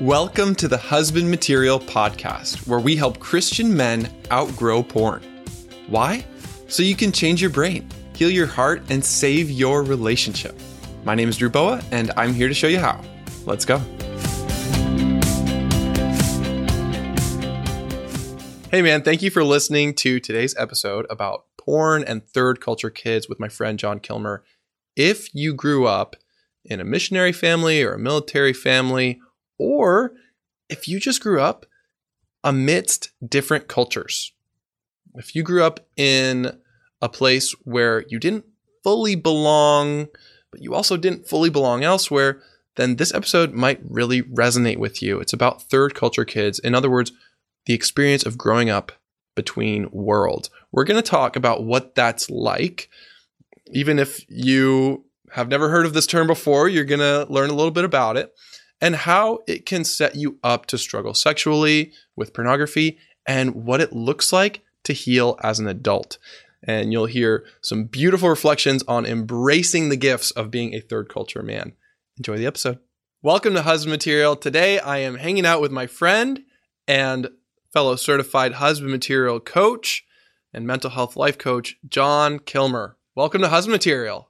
Welcome to the Husband Material Podcast, where we help Christian men outgrow porn. Why? So you can change your brain, heal your heart, and save your relationship. My name is Drew Boa, and I'm here to show you how. Let's go. Hey, man, thank you for listening to today's episode about porn and third culture kids with my friend John Kilmer. If you grew up in a missionary family or a military family, or if you just grew up amidst different cultures, if you grew up in a place where you didn't fully belong, but you also didn't fully belong elsewhere, then this episode might really resonate with you. It's about third culture kids. In other words, the experience of growing up between worlds. We're going to talk about what that's like. Even if you have never heard of this term before, you're going to learn a little bit about it and how it can set you up to struggle sexually with pornography and what it looks like to heal as an adult. And you'll hear some beautiful reflections on embracing the gifts of being a third culture man. Enjoy the episode. Welcome to Husband Material. Today I am hanging out with my friend and fellow certified husband material coach and mental health life coach, John Kilmer. Welcome to Husband Material.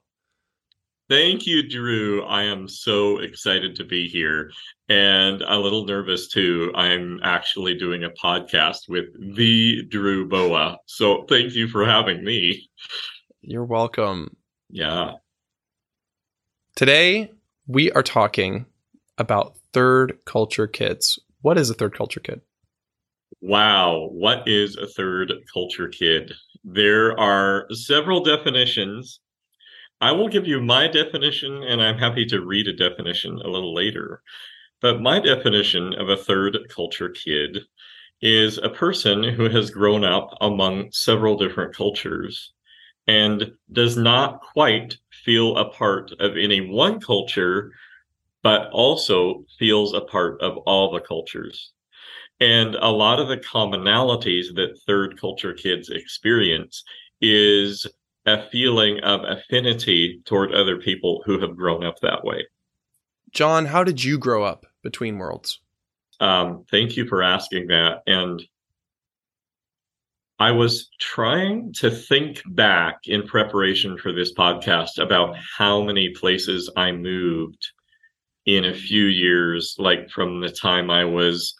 Thank you, Drew. I am so excited to be here and a little nervous too. I'm actually doing a podcast with the Drew Boa. So thank you for having me. You're welcome. Yeah. Today, we are talking about third culture kids. What is a third culture kid? Wow. What is a third culture kid? There are several definitions I will give you my definition, and I'm happy to read a definition a little later. But my definition of a third culture kid is a person who has grown up among several different cultures and does not quite feel a part of any one culture, but also feels a part of all the cultures. And a lot of the commonalities that third culture kids experience is a feeling of affinity toward other people who have grown up that way. John, how did you grow up between worlds? Um, thank you for asking that. And I was trying to think back in preparation for this podcast about how many places I moved in a few years, like from the time I was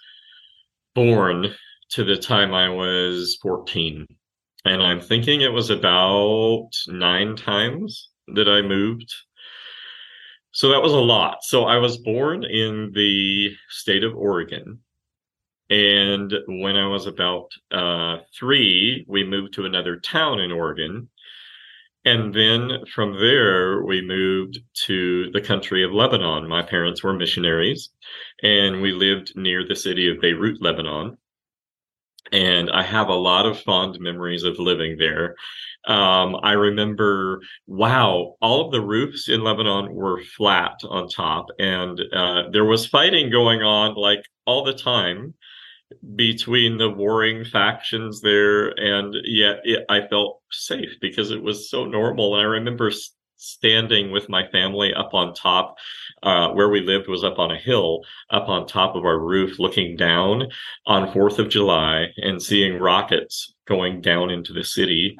born to the time I was 14 and I'm thinking it was about nine times that I moved. So that was a lot. So I was born in the state of Oregon. And when I was about uh, three, we moved to another town in Oregon. And then from there, we moved to the country of Lebanon. My parents were missionaries, and we lived near the city of Beirut, Lebanon and I have a lot of fond memories of living there. Um, I remember, wow, all of the roofs in Lebanon were flat on top, and uh, there was fighting going on like all the time between the warring factions there, and yet it, I felt safe because it was so normal. And I remember standing with my family up on top uh, where we lived was up on a hill up on top of our roof looking down on fourth of july and seeing rockets going down into the city.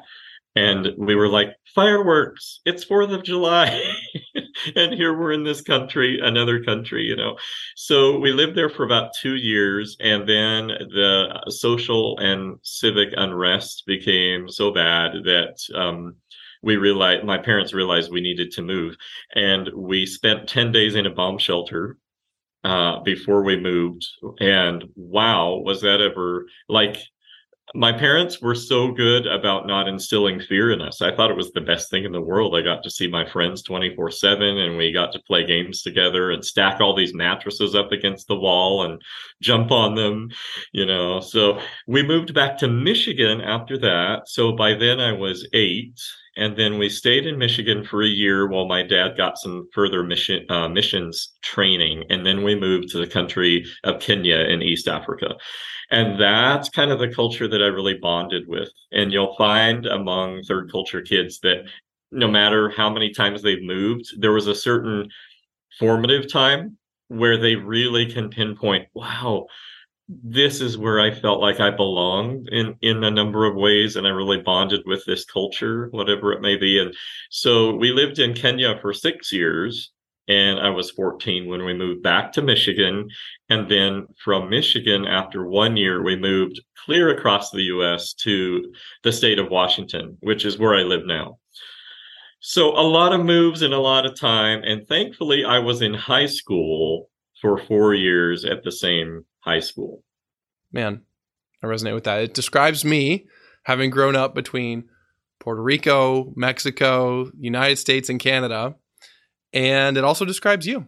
And we were like fireworks! It's fourth of july! And here we're in this country another country you know? So we lived there for about two years and then the social and civic unrest became so bad that um, we realized my parents realized we needed to move and we spent 10 days in a bomb shelter uh, before we moved and wow was that ever like my parents were so good about not instilling fear in us. I thought it was the best thing in the world. I got to see my friends 24 7 and we got to play games together and stack all these mattresses up against the wall and jump on them, you know. So we moved back to Michigan after that. So by then I was eight and then we stayed in Michigan for a year while my dad got some further mission uh, missions training, and then we moved to the country of Kenya in East Africa, and that's kind of the culture that I really bonded with. And you'll find among third culture kids that no matter how many times they've moved, there was a certain formative time where they really can pinpoint, wow, this is where I felt like I belonged in in a number of ways, and I really bonded with this culture, whatever it may be. And so we lived in Kenya for six years, and I was 14 when we moved back to Michigan. And then from Michigan, after one year, we moved clear across the U.S. to the state of Washington, which is where I live now. So a lot of moves and a lot of time, and thankfully, I was in high school for four years at the same high school. Man, I resonate with that. It describes me having grown up between Puerto Rico, Mexico, United States, and Canada. And it also describes you.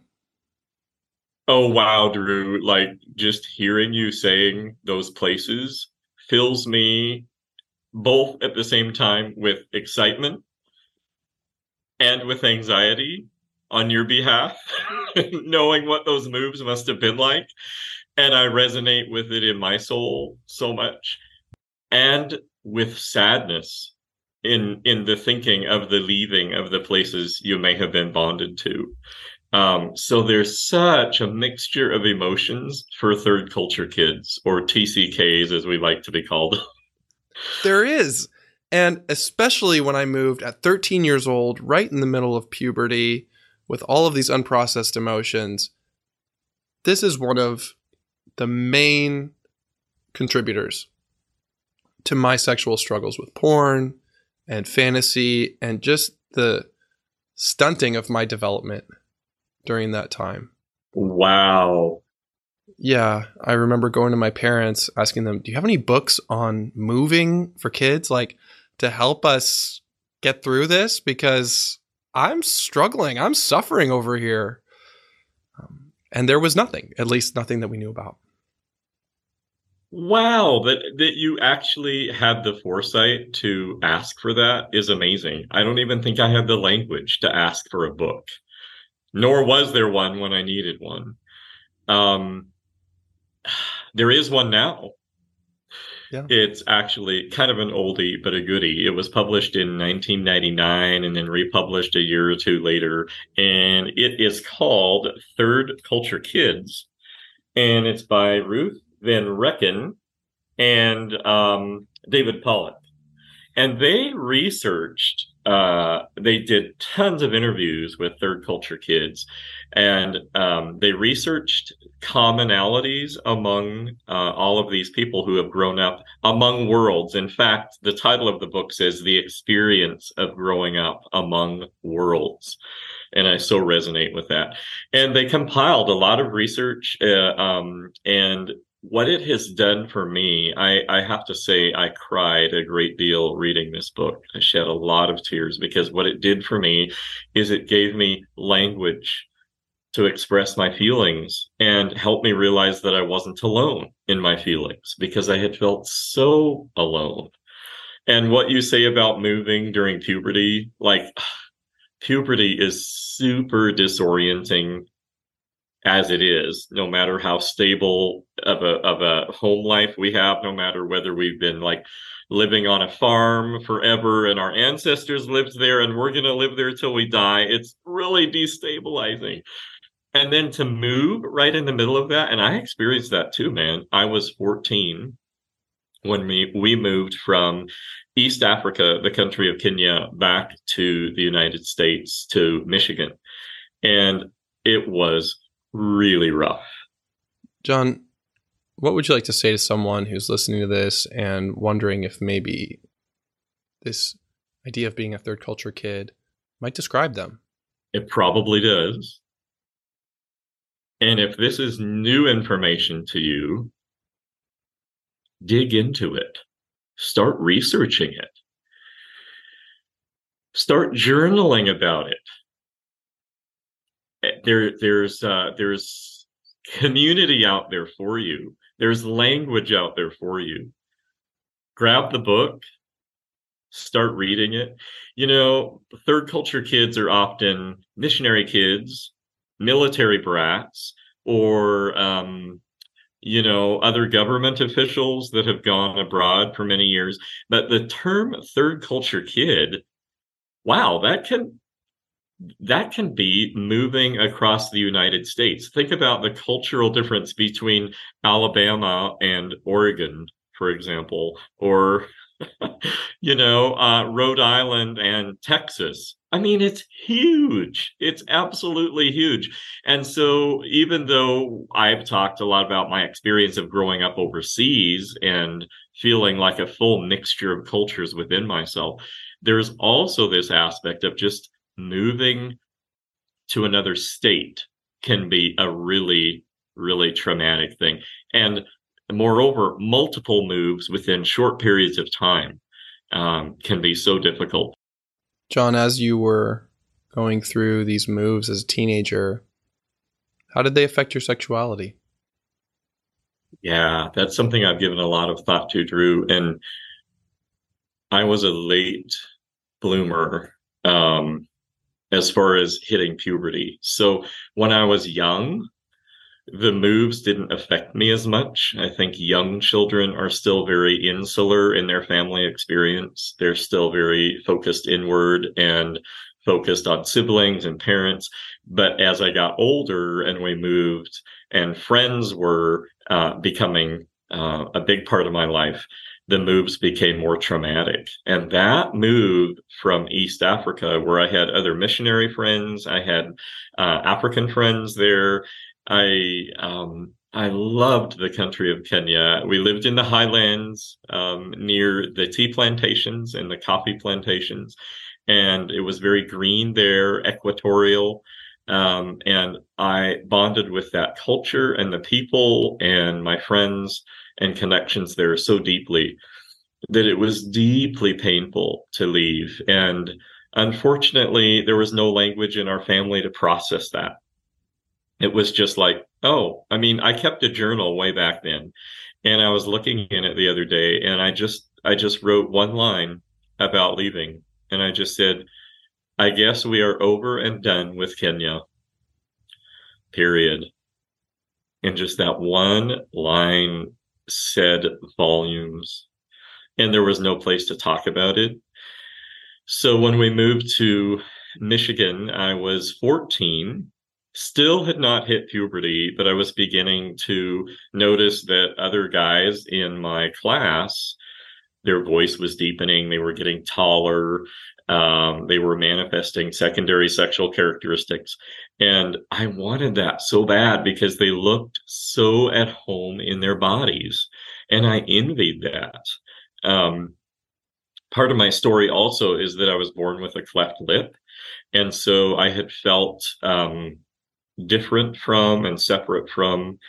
Oh, wow, Drew. Like just hearing you saying those places fills me both at the same time with excitement and with anxiety on your behalf, knowing what those moves must have been like and I resonate with it in my soul so much, and with sadness in in the thinking of the leaving of the places you may have been bonded to. Um, so there's such a mixture of emotions for third culture kids, or TCKs as we like to be called. there is. And especially when I moved at 13 years old, right in the middle of puberty, with all of these unprocessed emotions, this is one of the main contributors to my sexual struggles with porn and fantasy and just the stunting of my development during that time. Wow. Yeah, I remember going to my parents asking them, "Do you have any books on moving for kids like to help us get through this because I'm struggling. I'm suffering over here." Um, and there was nothing, at least nothing that we knew about. Wow, that that you actually had the foresight to ask for that is amazing. I don't even think I had the language to ask for a book, nor was there one when I needed one. Um, there is one now. Yeah. It's actually kind of an oldie but a goodie. It was published in 1999 and then republished a year or two later, and it is called Third Culture Kids, and it's by Ruth Van Reken and um, David Pollock. And they researched, uh, they did tons of interviews with third culture kids, and um, they researched commonalities among uh, all of these people who have grown up among worlds. In fact, the title of the book says The Experience of Growing Up Among Worlds and I so resonate with that. And they compiled a lot of research, uh, um, and what it has done for me, I, I have to say, I cried a great deal reading this book. I shed a lot of tears because what it did for me is it gave me language to express my feelings and help me realize that I wasn't alone in my feelings because I had felt so alone. And what you say about moving during puberty, like puberty is super disorienting as it is, no matter how stable of a of a home life we have, no matter whether we've been like living on a farm forever and our ancestors lived there and we're going to live there till we die, it's really destabilizing. And then to move right in the middle of that, and I experienced that too, man. I was 14 when we we moved from East Africa, the country of Kenya, back to the United States to Michigan. And it was really rough. John, what would you like to say to someone who's listening to this and wondering if maybe this idea of being a third culture kid might describe them? It probably does. And if this is new information to you, dig into it. Start researching it. Start journaling about it there there's uh, there's community out there for you. There's language out there for you. Grab the book, start reading it. You know, third culture kids are often missionary kids, military brats, or um, you know, other government officials that have gone abroad for many years. But the term third culture kid, wow, that can that can be moving across the United States. Think about the cultural difference between Alabama and Oregon, for example, or you know, uh, Rhode Island and Texas. I mean, it's huge. It's absolutely huge. And so, even though I've talked a lot about my experience of growing up overseas and feeling like a full mixture of cultures within myself, there's also this aspect of just moving to another state can be a really, really traumatic thing. And moreover, multiple moves within short periods of time um, can be so difficult. John, as you were going through these moves as a teenager, how did they affect your sexuality? Yeah, that's something I've given a lot of thought to, Drew. And I was a late bloomer um, as far as hitting puberty. So when I was young, the moves didn't affect me as much. I think young children are still very insular in their family experience. They're still very focused inward and focused on siblings and parents. But as I got older and we moved and friends were uh, becoming uh, a big part of my life, the moves became more traumatic. And that move from East Africa, where I had other missionary friends, I had uh, African friends there, I um, I loved the country of Kenya. We lived in the highlands um, near the tea plantations and the coffee plantations, and it was very green there, equatorial. Um, and I bonded with that culture and the people and my friends and connections there so deeply that it was deeply painful to leave. And unfortunately, there was no language in our family to process that it was just like, oh, I mean, I kept a journal way back then, and I was looking in it the other day, and I just I just wrote one line about leaving, and I just said, I guess we are over and done with Kenya. Period. And just that one line said volumes. And there was no place to talk about it. So when we moved to Michigan, I was 14 still had not hit puberty, but I was beginning to notice that other guys in my class, their voice was deepening, they were getting taller, um, they were manifesting secondary sexual characteristics. And I wanted that so bad because they looked so at home in their bodies. And I envied that. Um, part of my story also is that I was born with a cleft lip. And so I had felt um, different from and separate from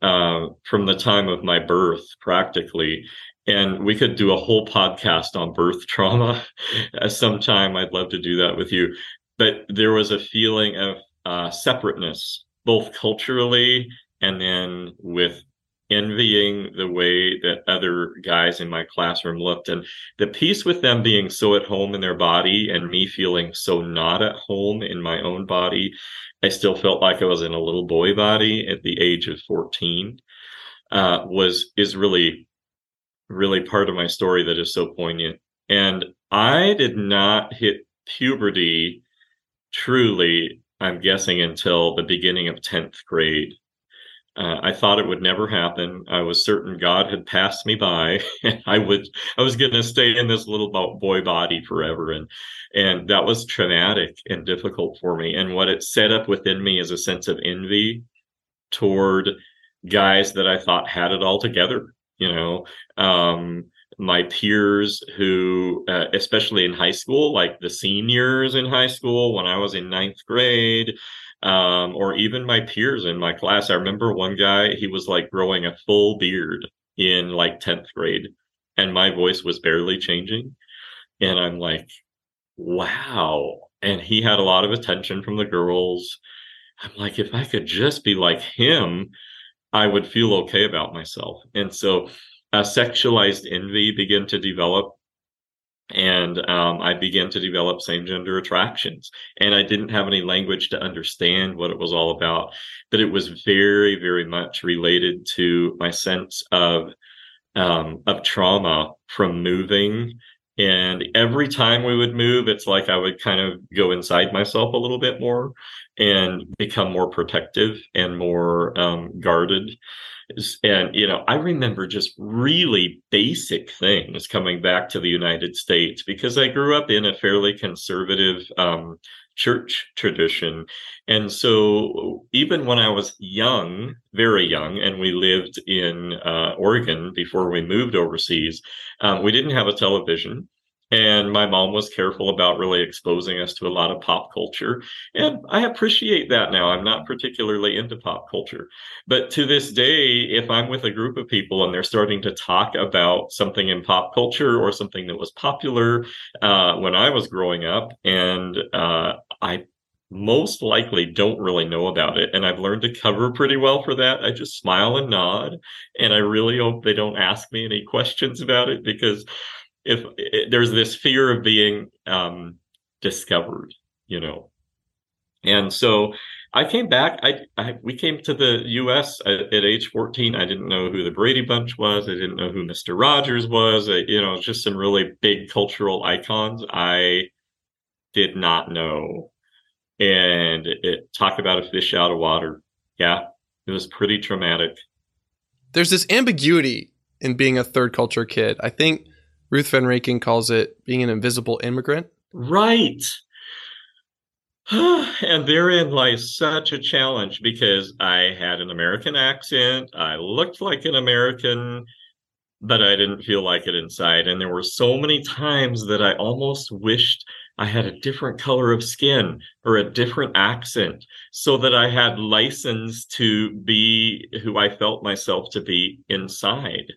uh, from the time of my birth, practically. And we could do a whole podcast on birth trauma. Sometime I'd love to do that with you. But there was a feeling of uh, separateness, both culturally and then with envying the way that other guys in my classroom looked and the piece with them being so at home in their body and me feeling so not at home in my own body i still felt like i was in a little boy body at the age of 14 uh, was is really really part of my story that is so poignant and i did not hit puberty truly i'm guessing until the beginning of 10th grade uh, I thought it would never happen. I was certain God had passed me by. I would, I was going to stay in this little boy body forever, and and that was traumatic and difficult for me. And what it set up within me is a sense of envy toward guys that I thought had it all together. You know, um, my peers who, uh, especially in high school, like the seniors in high school when I was in ninth grade um, or even my peers in my class. I remember one guy, he was like growing a full beard in like 10th grade, and my voice was barely changing. And I'm like, wow. And he had a lot of attention from the girls. I'm like, if I could just be like him, I would feel okay about myself. And so a sexualized envy began to develop and um, I began to develop same gender attractions. And I didn't have any language to understand what it was all about, but it was very, very much related to my sense of um, of trauma from moving And every time we would move, it's like I would kind of go inside myself a little bit more and become more protective and more um, guarded. And, you know, I remember just really basic things coming back to the United States because I grew up in a fairly conservative um, church tradition. And so even when I was young, very young, and we lived in uh, Oregon before we moved overseas, um, we didn't have a television. And my mom was careful about really exposing us to a lot of pop culture. And I appreciate that now. I'm not particularly into pop culture. But to this day, if I'm with a group of people and they're starting to talk about something in pop culture or something that was popular uh, when I was growing up, and uh, I most likely don't really know about it. And I've learned to cover pretty well for that. I just smile and nod. And I really hope they don't ask me any questions about it because if, if there's this fear of being um, discovered, you know. And so I came back. I, I, we came to the U.S. at, at, age 14. I didn't know who the Brady Bunch was. I didn't know who Mister Rogers was. I, you know, just some really big cultural icons. I did not know. And it talked about a fish out of water. Yeah, it was pretty traumatic. There's this ambiguity in being a third culture kid. I think Ruth Van Reken calls it being an invisible immigrant. Right. and therein lies such a challenge because I had an American accent. I looked like an American, but I didn't feel like it inside. And there were so many times that I almost wished I had a different color of skin or a different accent so that I had license to be who I felt myself to be inside.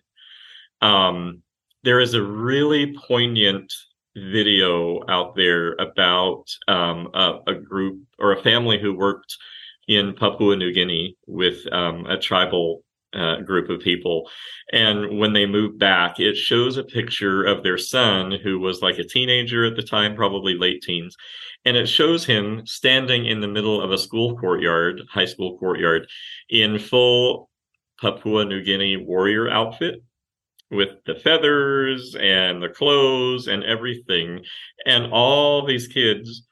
Um, there is a really poignant video out there about um, a, a, group or a family who worked in Papua New Guinea with um, a tribal uh, group of people. And when they moved back, it shows a picture of their son, who was like a teenager at the time, probably late teens. And it shows him standing in the middle of a school courtyard, high school courtyard, in full Papua New Guinea warrior outfit with the feathers and the clothes and everything. And all these kids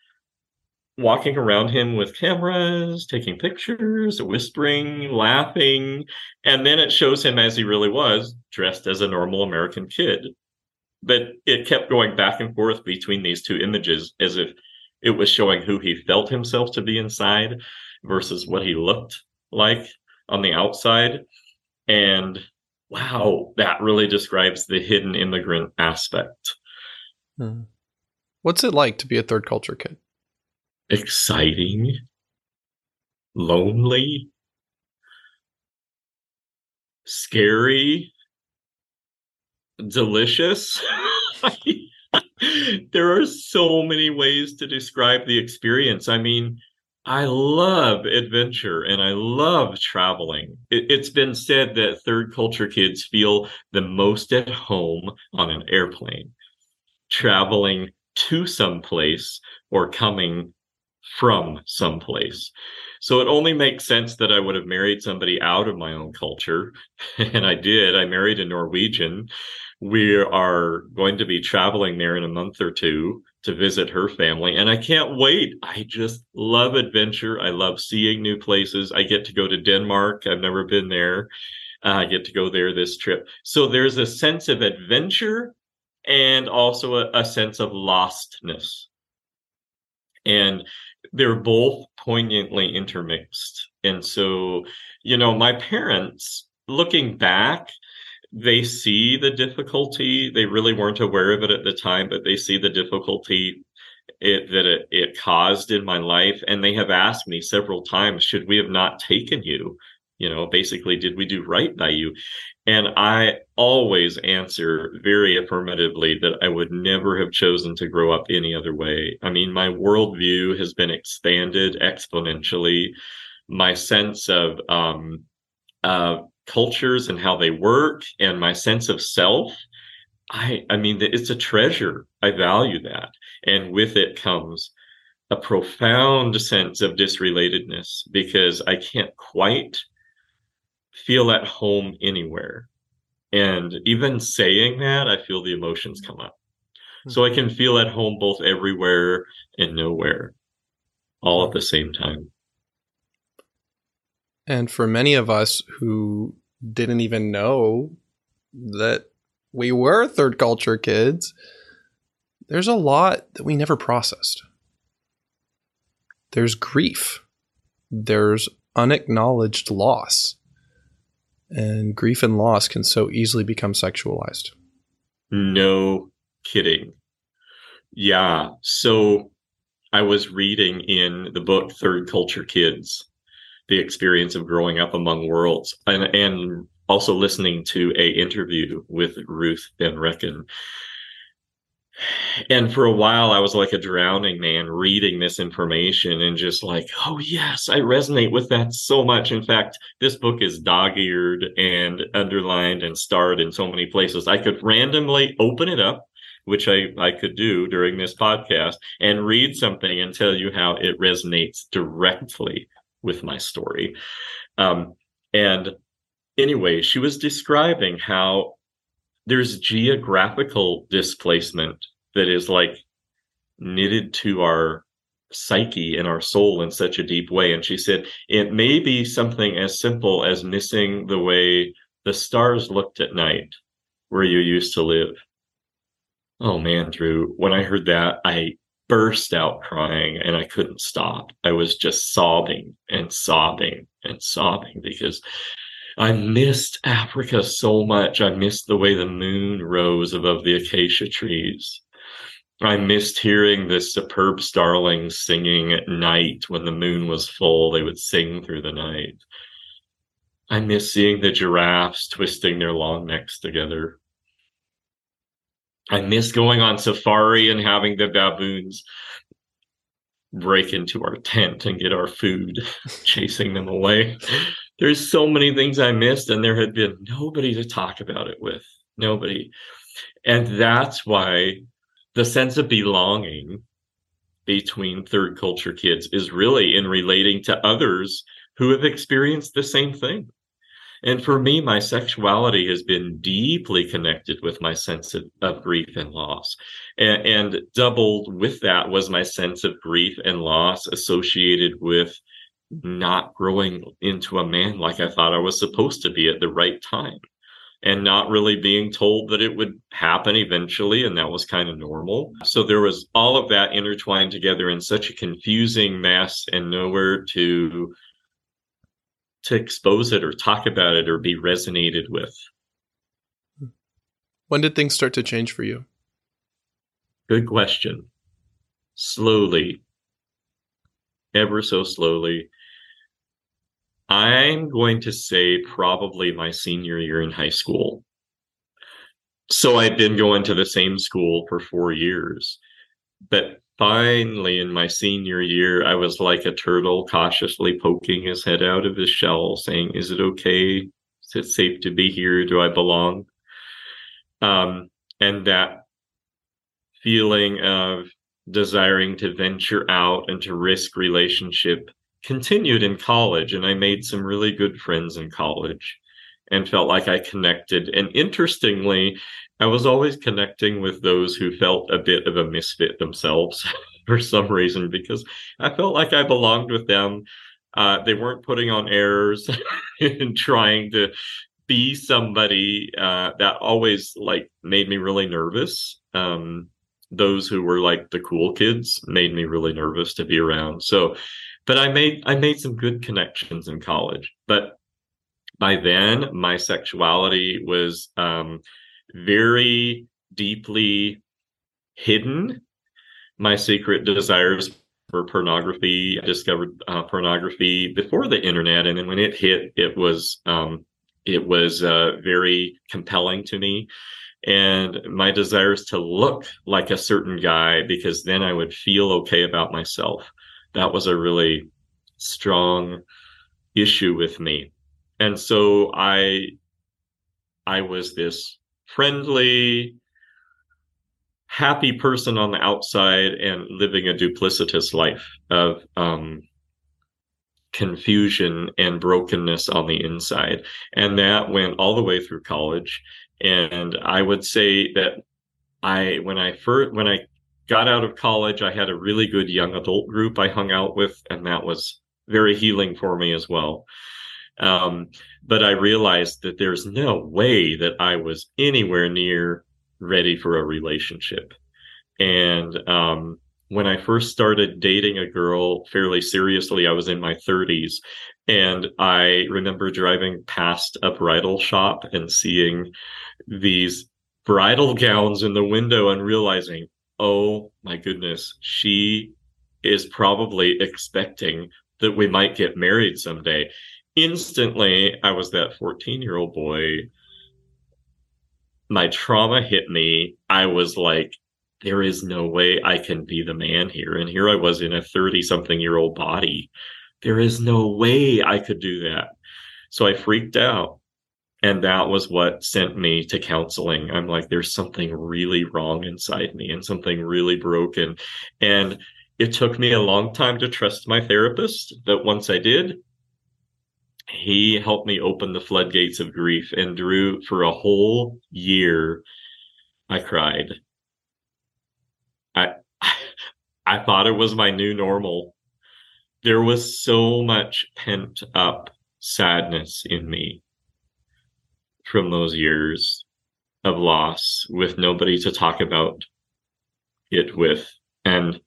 walking around him with cameras, taking pictures, whispering, laughing. And then it shows him as he really was, dressed as a normal American kid. But it kept going back and forth between these two images as if it was showing who he felt himself to be inside versus what he looked like on the outside. And wow, that really describes the hidden immigrant aspect. Hmm. What's it like to be a third culture kid? Exciting, lonely, scary, delicious. there are so many ways to describe the experience. I mean, I love adventure and I love traveling. It, has been said that third culture kids feel the most at home on an airplane, traveling to some place or coming from someplace. So it only makes sense that I would have married somebody out of my own culture. And I did. I married a Norwegian. We are going to be traveling there in a month or two to visit her family. And I can't wait. I just love adventure. I love seeing new places. I get to go to Denmark. I've never been there. Uh, I get to go there this trip. So there's a sense of adventure and also a, a sense of lostness. And they're both poignantly intermixed. And so, you know, my parents, looking back, they see the difficulty. They really weren't aware of it at the time, but they see the difficulty it, that it, it caused in my life. And they have asked me several times, should we have not taken you? You know, basically, did we do right by you? And I always answer very affirmatively that I would never have chosen to grow up any other way. I mean, my worldview has been expanded exponentially. My sense of um, uh, cultures and how they work and my sense of self i i mean it's a treasure i value that and with it comes a profound sense of disrelatedness because i can't quite feel at home anywhere and even saying that i feel the emotions come up so I can feel at home both everywhere and nowhere all at the same time. And for many of us who didn't even know that we were third culture kids, there's a lot that we never processed. There's grief, there's unacknowledged loss. And grief and loss can so easily become sexualized. No kidding. Yeah. So I was reading in the book Third Culture Kids the experience of growing up among worlds and, and also listening to a interview with Ruth Van Reken. And for a while, I was like a drowning man reading this information and just like, oh, yes, I resonate with that so much. In fact, this book is dog eared and underlined and starred in so many places. I could randomly open it up, which I, I could do during this podcast, and read something and tell you how it resonates directly with my story. Um, and anyway, she was describing how there's geographical displacement that is like knitted to our psyche and our soul in such a deep way. And she said it may be something as simple as missing the way the stars looked at night where you used to live. Oh man, Drew, when I heard that, I burst out crying and I couldn't stop. I was just sobbing and sobbing and sobbing because I missed Africa so much. I missed the way the moon rose above the acacia trees. I missed hearing the superb starlings singing at night when the moon was full. They would sing through the night. I miss seeing the giraffes twisting their long necks together. I miss going on safari and having the baboons break into our tent and get our food, chasing them away. There's so many things I missed, and there had been nobody to talk about it with. Nobody. And that's why the sense of belonging between third culture kids is really in relating to others who have experienced the same thing. And for me, my sexuality has been deeply connected with my sense of, of grief and loss. And, and, doubled with that was my sense of grief and loss associated with not growing into a man like I thought I was supposed to be at the right time and not really being told that it would happen eventually. And that was kind of normal. So there was all of that intertwined together in such a confusing mess and nowhere to to expose it or talk about it or be resonated with. When did things start to change for you? Good question. Slowly, ever so slowly. I'm going to say probably my senior year in high school. So I'd been going to the same school for four years. But finally in my senior year i was like a turtle cautiously poking his head out of his shell saying is it okay is it safe to be here do i belong um, and that feeling of desiring to venture out and to risk relationship continued in college and i made some really good friends in college and felt like i connected and interestingly I was always connecting with those who felt a bit of a misfit themselves for some reason because I felt like I belonged with them. Uh, they weren't putting on airs and trying to be somebody uh, that always like made me really nervous. Um, those who were like the cool kids made me really nervous to be around. So, but I made I made some good connections in college. But by then, my sexuality was um, very deeply hidden. My secret desires for pornography. I discovered uh, pornography before the internet, and then when it hit, it was um, it was uh, very compelling to me. And my desires to look like a certain guy because then I would feel okay about myself. That was a really strong issue with me. And so I I was this friendly, happy person on the outside and living a duplicitous life of um, confusion and brokenness on the inside. And that went all the way through college. And I would say that I when I first when I got out of college, I had a really good young adult group I hung out with, and that was very healing for me as well. Um, but I realized that there's no way that I was anywhere near ready for a relationship. And um, when I first started dating a girl fairly seriously, I was in my 30s. And I remember driving past a bridal shop and seeing these bridal gowns in the window and realizing, oh my goodness, she is probably expecting that we might get married someday. Instantly, I was that 14 year old boy. My trauma hit me. I was like, there is no way I can be the man here. And here I was in a 30 something year old body. There is no way I could do that. So I freaked out. And that was what sent me to counseling. I'm like, there's something really wrong inside me and something really broken. And it took me a long time to trust my therapist, but once I did, he helped me open the floodgates of grief. And Drew, for a whole year, I cried. I I thought it was my new normal. There was so much pent up sadness in me from those years of loss with nobody to talk about it with. And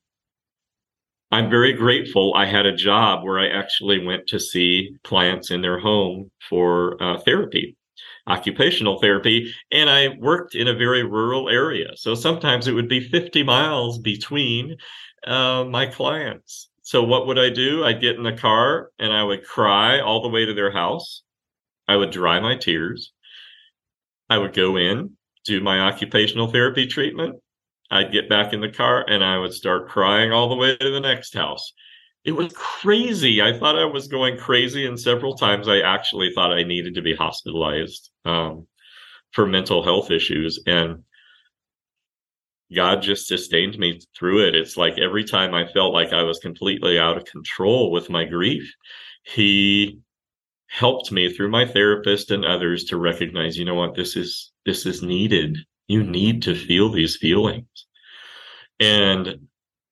I'm very grateful I had a job where I actually went to see clients in their home for uh, therapy occupational therapy. And I worked in a very rural area. So sometimes it would be 50 miles between uh, my clients. So what would I do? I'd get in the car and I would cry all the way to their house. I would dry my tears. I would go in, do my occupational therapy treatment. I'd get back in the car and I would start crying all the way to the next house it was crazy. I thought I was going crazy, and several times I actually thought I needed to be hospitalized um, for mental health issues. And God just sustained me through it. It's like every time I felt like I was completely out of control with my grief, He helped me through my therapist and others to recognize, you know what, this is this is needed. You need to feel these feelings. And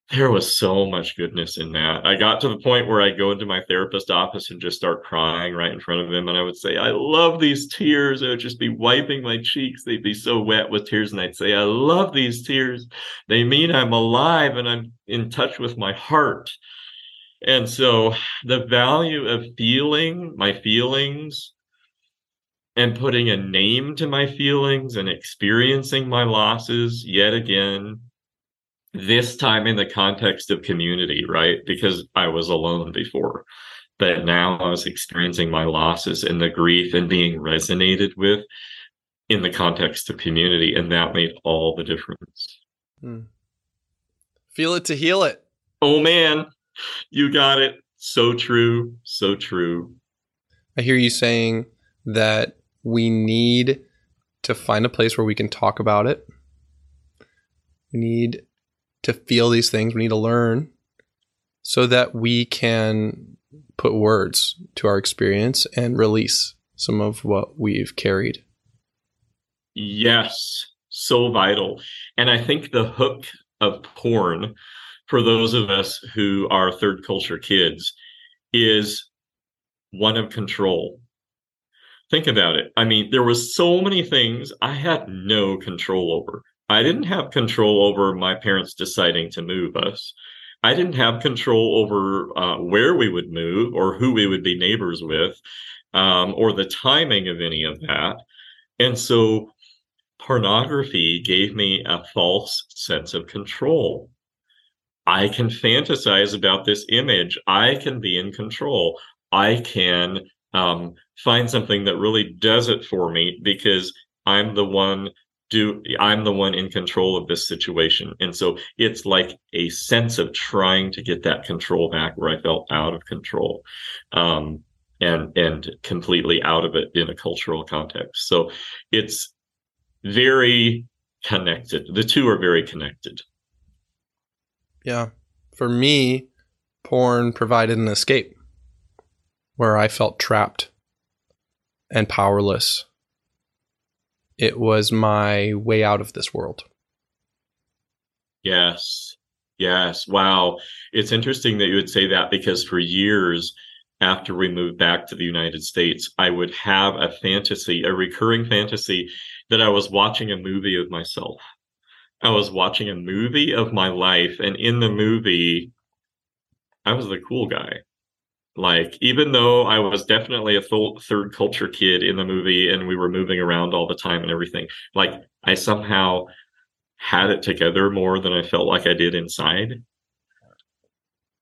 there was so much goodness in that. I got to the point where I go into my therapist office and just start crying right in front of him. And I would say, I love these tears. I would just be wiping my cheeks. They'd be so wet with tears. And I'd say, I love these tears. They mean I'm alive and I'm in touch with my heart. And so the value of feeling my feelings and putting a name to my feelings and experiencing my losses yet again this time in the context of community, right? Because I was alone before. But now I was experiencing my losses and the grief and being resonated with in the context of community. And that made all the difference. Hmm. Feel it to heal it. Oh, man. You got it. So true. So true. I hear you saying that we need to find a place where we can talk about it. We need to feel these things. We need to learn so that we can put words to our experience and release some of what we've carried. Yes, so vital. And I think the hook of porn for those of us who are third culture kids is one of control. Think about it. I mean, there was so many things I had no control over. I didn't have control over my parents deciding to move us. I didn't have control over uh, where we would move or who we would be neighbors with um, or the timing of any of that. And so pornography gave me a false sense of control. I can fantasize about this image. I can be in control. I can um, find something that really does it for me because I'm the one do I'm the one in control of this situation. And so it's like a sense of trying to get that control back where I felt out of control. Um, and and completely out of it in a cultural context. So it's very connected. The two are very connected. Yeah. For me, porn provided an escape where I felt trapped and powerless it was my way out of this world. Yes. Yes. Wow. It's interesting that you would say that because for years after we moved back to the United States, I would have a fantasy, a recurring fantasy that I was watching a movie of myself. I was watching a movie of my life, and in the movie, I was the cool guy. Like, even though I was definitely a th- third culture kid in the movie and we were moving around all the time and everything, like, I somehow had it together more than I felt like I did inside.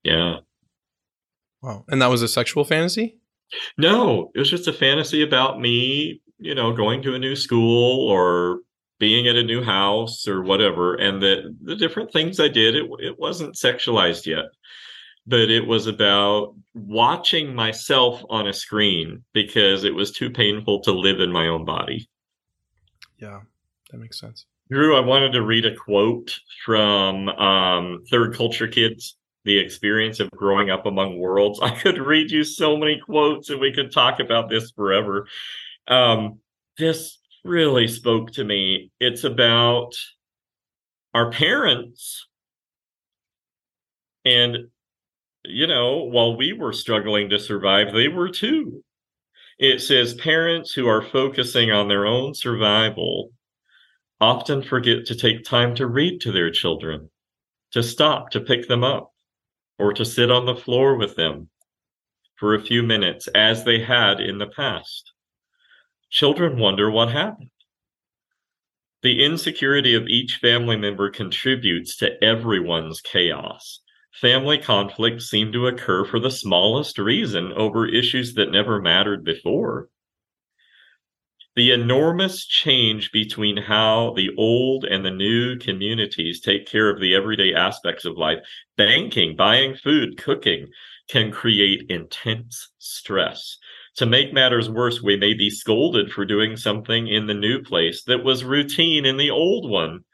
Yeah. Wow. And that was a sexual fantasy? No, it was just a fantasy about me, you know, going to a new school or being at a new house or whatever. And the, the different things I did, it, it wasn't sexualized yet, but it was about watching myself on a screen because it was too painful to live in my own body. Yeah, that makes sense. Drew, I wanted to read a quote from um, Third Culture Kids the experience of growing up among worlds. I could read you so many quotes and we could talk about this forever. Um, this really spoke to me. It's about our parents. And, you know, while we were struggling to survive, they were too. It says parents who are focusing on their own survival often forget to take time to read to their children, to stop, to pick them up, or to sit on the floor with them for a few minutes as they had in the past. Children wonder what happened. The insecurity of each family member contributes to everyone's chaos. Family conflicts seem to occur for the smallest reason over issues that never mattered before. The enormous change between how the old and the new communities take care of the everyday aspects of life, banking, buying food, cooking, can create intense stress. To make matters worse, we may be scolded for doing something in the new place that was routine in the old one.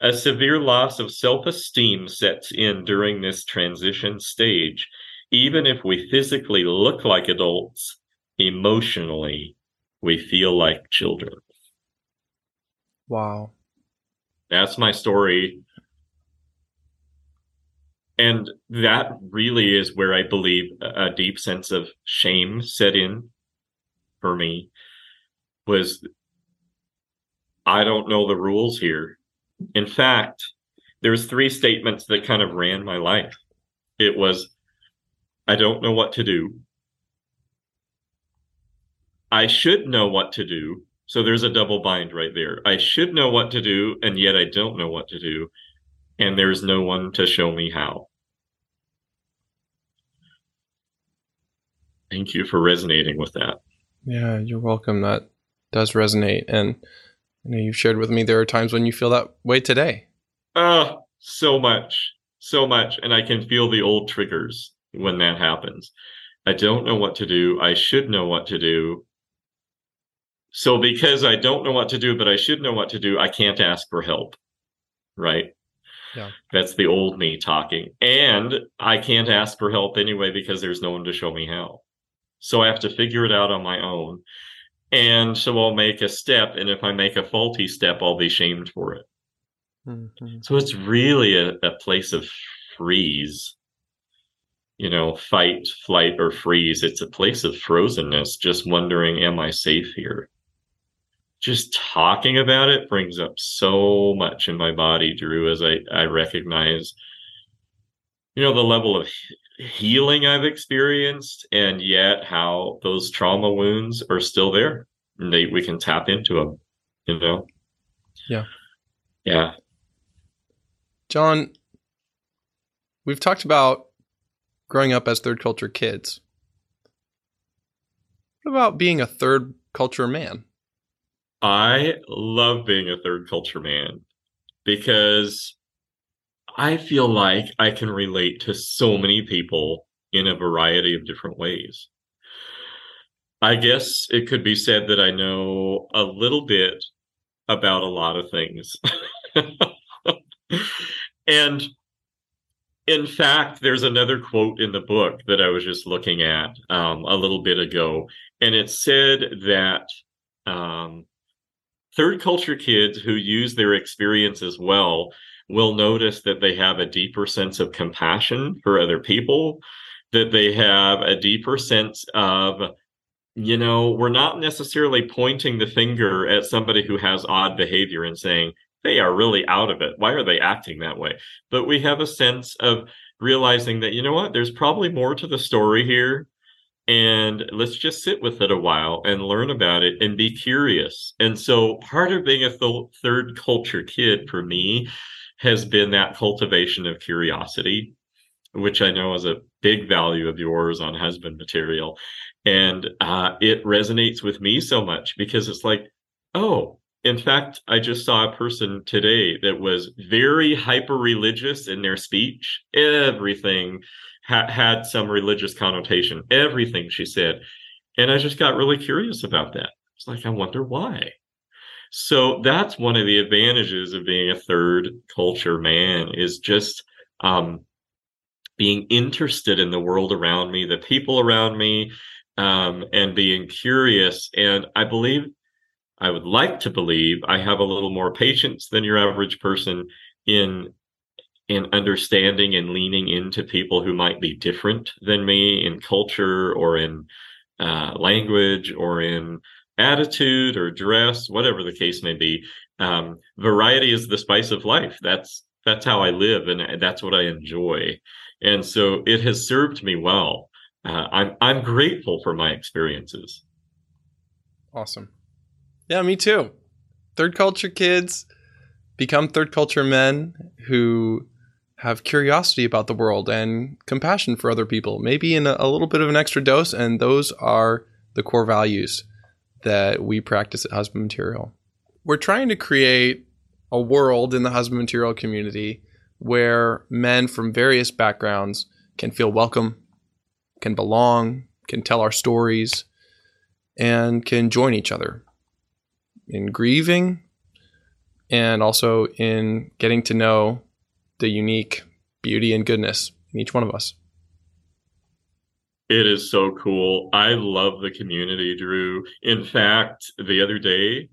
A severe loss of self esteem sets in during this transition stage. Even if we physically look like adults, emotionally, we feel like children. Wow. That's my story. And that really is where I believe a deep sense of shame set in for me was I don't know the rules here. In fact, there's three statements that kind of ran my life. It was I don't know what to do. I should know what to do. So there's a double bind right there. I should know what to do, and yet I don't know what to do. And there's no one to show me how. Thank you for resonating with that. Yeah, you're welcome. That does resonate. And I know you've shared with me there are times when you feel that way today. Oh, so much. So much. And I can feel the old triggers when that happens. I don't know what to do. I should know what to do. So because I don't know what to do, but I should know what to do, I can't ask for help. Right? Yeah. That's the old me talking. And I can't ask for help anyway because there's no one to show me how. So I have to figure it out on my own. And so I'll make a step. And if I make a faulty step, I'll be shamed for it. Mm-hmm. So it's really a, a place of freeze you know, fight, flight, or freeze. It's a place of frozenness, just wondering, am I safe here? Just talking about it brings up so much in my body, Drew, as I, I recognize, you know, the level of healing I've experienced, and yet how those trauma wounds are still there. And they, we can tap into them, you know? Yeah. Yeah. John, we've talked about growing up as third culture kids. What about being a third culture man? I love being a third culture man because I feel like I can relate to so many people in a variety of different ways. I guess it could be said that I know a little bit about a lot of things. and in fact, there's another quote in the book that I was just looking at um, a little bit ago, and it said that um, third culture kids who use their experiences well will notice that they have a deeper sense of compassion for other people, that they have a deeper sense of, you know, we're not necessarily pointing the finger at somebody who has odd behavior and saying, they are really out of it. Why are they acting that way? But we have a sense of realizing that, you know what, there's probably more to the story here. And let's just sit with it a while and learn about it and be curious. And so part of being a th- third culture kid for me has been that cultivation of curiosity, which I know is a big value of yours on husband material. And uh, it resonates with me so much because it's like, oh, in fact, I just saw a person today that was very hyper religious in their speech. Everything ha- had some religious connotation, everything she said. And I just got really curious about that. It's like, I wonder why. So that's one of the advantages of being a third culture man is just um, being interested in the world around me, the people around me, um, and being curious. And I believe I would like to believe I have a little more patience than your average person in in understanding and leaning into people who might be different than me in culture or in uh, language or in attitude or dress, whatever the case may be. Um, variety is the spice of life. That's that's how I live, and that's what I enjoy. And so it has served me well. Uh, I'm I'm grateful for my experiences. Awesome. Yeah, me too. Third culture kids become third culture men who have curiosity about the world and compassion for other people, maybe in a, a, little bit of an extra dose. And those are the core values that we practice at Husband Material. We're trying to create a world in the husband material community where men from various backgrounds can feel welcome, can belong, can tell our stories, and can join each other in grieving and also in getting to know the unique beauty and goodness in each one of us. It is so cool. I love the community, Drew. In fact, the other day,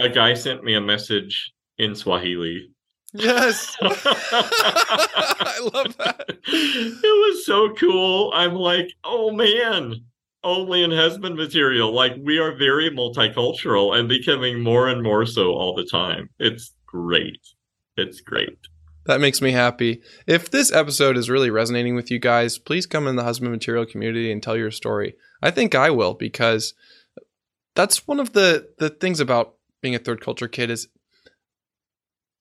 a guy sent me a message in Swahili. Yes. I love that. It was so cool. I'm like, oh man, only in husband material. Like we are very multicultural and becoming more and more so all the time. It's great. It's great. That makes me happy. If this episode is really resonating with you guys, please come in the husband material community and tell your story. I think I will because that's one of the the things about being a third culture kid is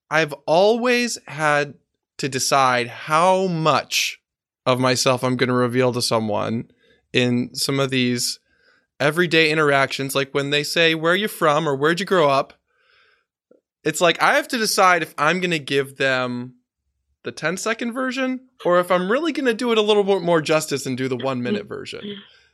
I've always had to decide how much of myself I'm going to reveal to someone in some of these everyday interactions, like when they say, Where are you from or where'd you grow up? It's like I have to decide if I'm going to give them the 10 second version or if I'm really going to do it a little bit more justice and do the one minute version.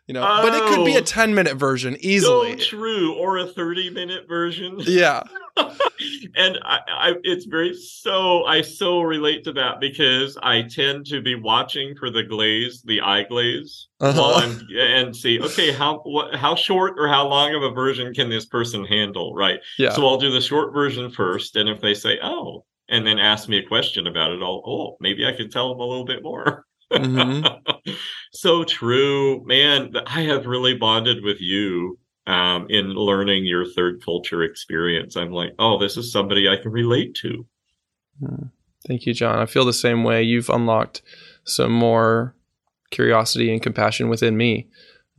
You know, oh, but it could be a 10 minute version easily. So true. Or a 30 minute version. Yeah. and I, I, it's very so I so relate to that because I tend to be watching for the glaze, the eye glaze, uh-huh. and see okay how what how short or how long of a version can this person handle, right? Yeah. So I'll do the short version first, and if they say oh, and then ask me a question about it, I'll oh maybe I can tell them a little bit more. Mm-hmm. so true, man. I have really bonded with you um, in learning your third culture experience. I'm like, oh, this is somebody I can relate to. Hmm. Thank you, John. I feel the same way. You've unlocked some more curiosity and compassion within me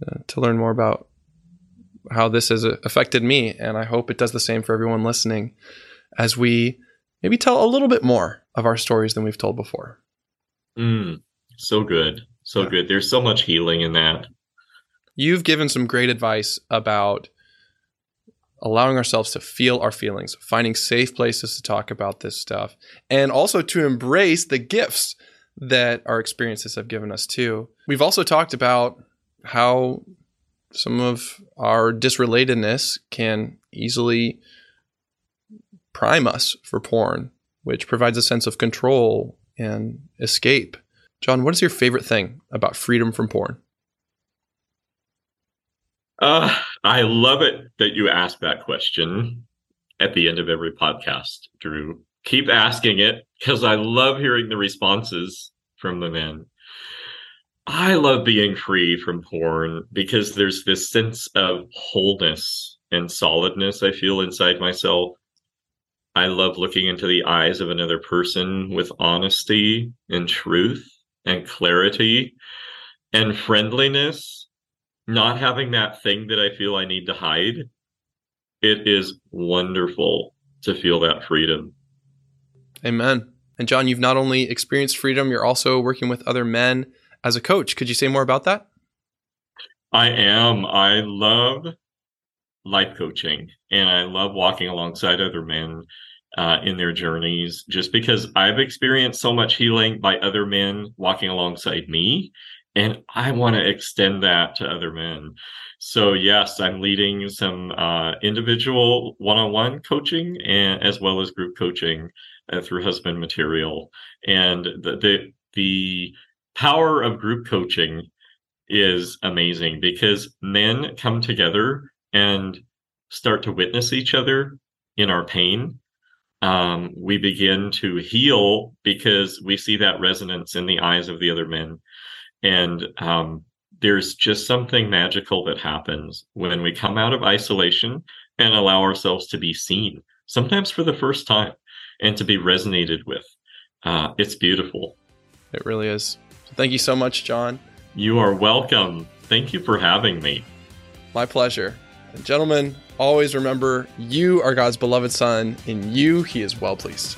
uh, to learn more about how this has affected me. And I hope it does the same for everyone listening as we maybe tell a little bit more of our stories than we've told before. Mm, so good. So yeah. good. There's so much healing in that you've given some great advice about allowing ourselves to feel our feelings, finding safe places to talk about this stuff, and also to embrace the gifts that our experiences have given us too. We've also talked about how some of our disrelatedness can easily prime us for porn, which provides a sense of control and escape. John, what is your favorite thing about freedom from porn? Uh, I love it that you ask that question at the end of every podcast, Drew. keep asking it because I love hearing the responses from the men. I love being free from porn because there's this sense of wholeness and solidness I feel inside myself. I love looking into the eyes of another person with honesty and truth and clarity and friendliness, not having that thing that I feel I need to hide. It is wonderful to feel that freedom. Amen. And John, you've not only experienced freedom, you're also working with other men as a coach. Could you say more about that? I am. I love life coaching and I love walking alongside other men uh, in their journeys just because I've experienced so much healing by other men walking alongside me. And I want to extend that to other men. So, yes, I'm leading some uh, individual one on one coaching and as well as group coaching uh, through husband material. And the, the, the power of group coaching is amazing because men come together and start to witness each other in our pain. Um, we begin to heal because we see that resonance in the eyes of the other men. And um, there's just something magical that happens when we come out of isolation and allow ourselves to be seen, sometimes for the first time, and to be resonated with. Uh, it's beautiful. It really is. Thank you so much, John. You are welcome. Thank you for having me. My pleasure. And gentlemen, always remember you are God's beloved Son. In you, He is well pleased.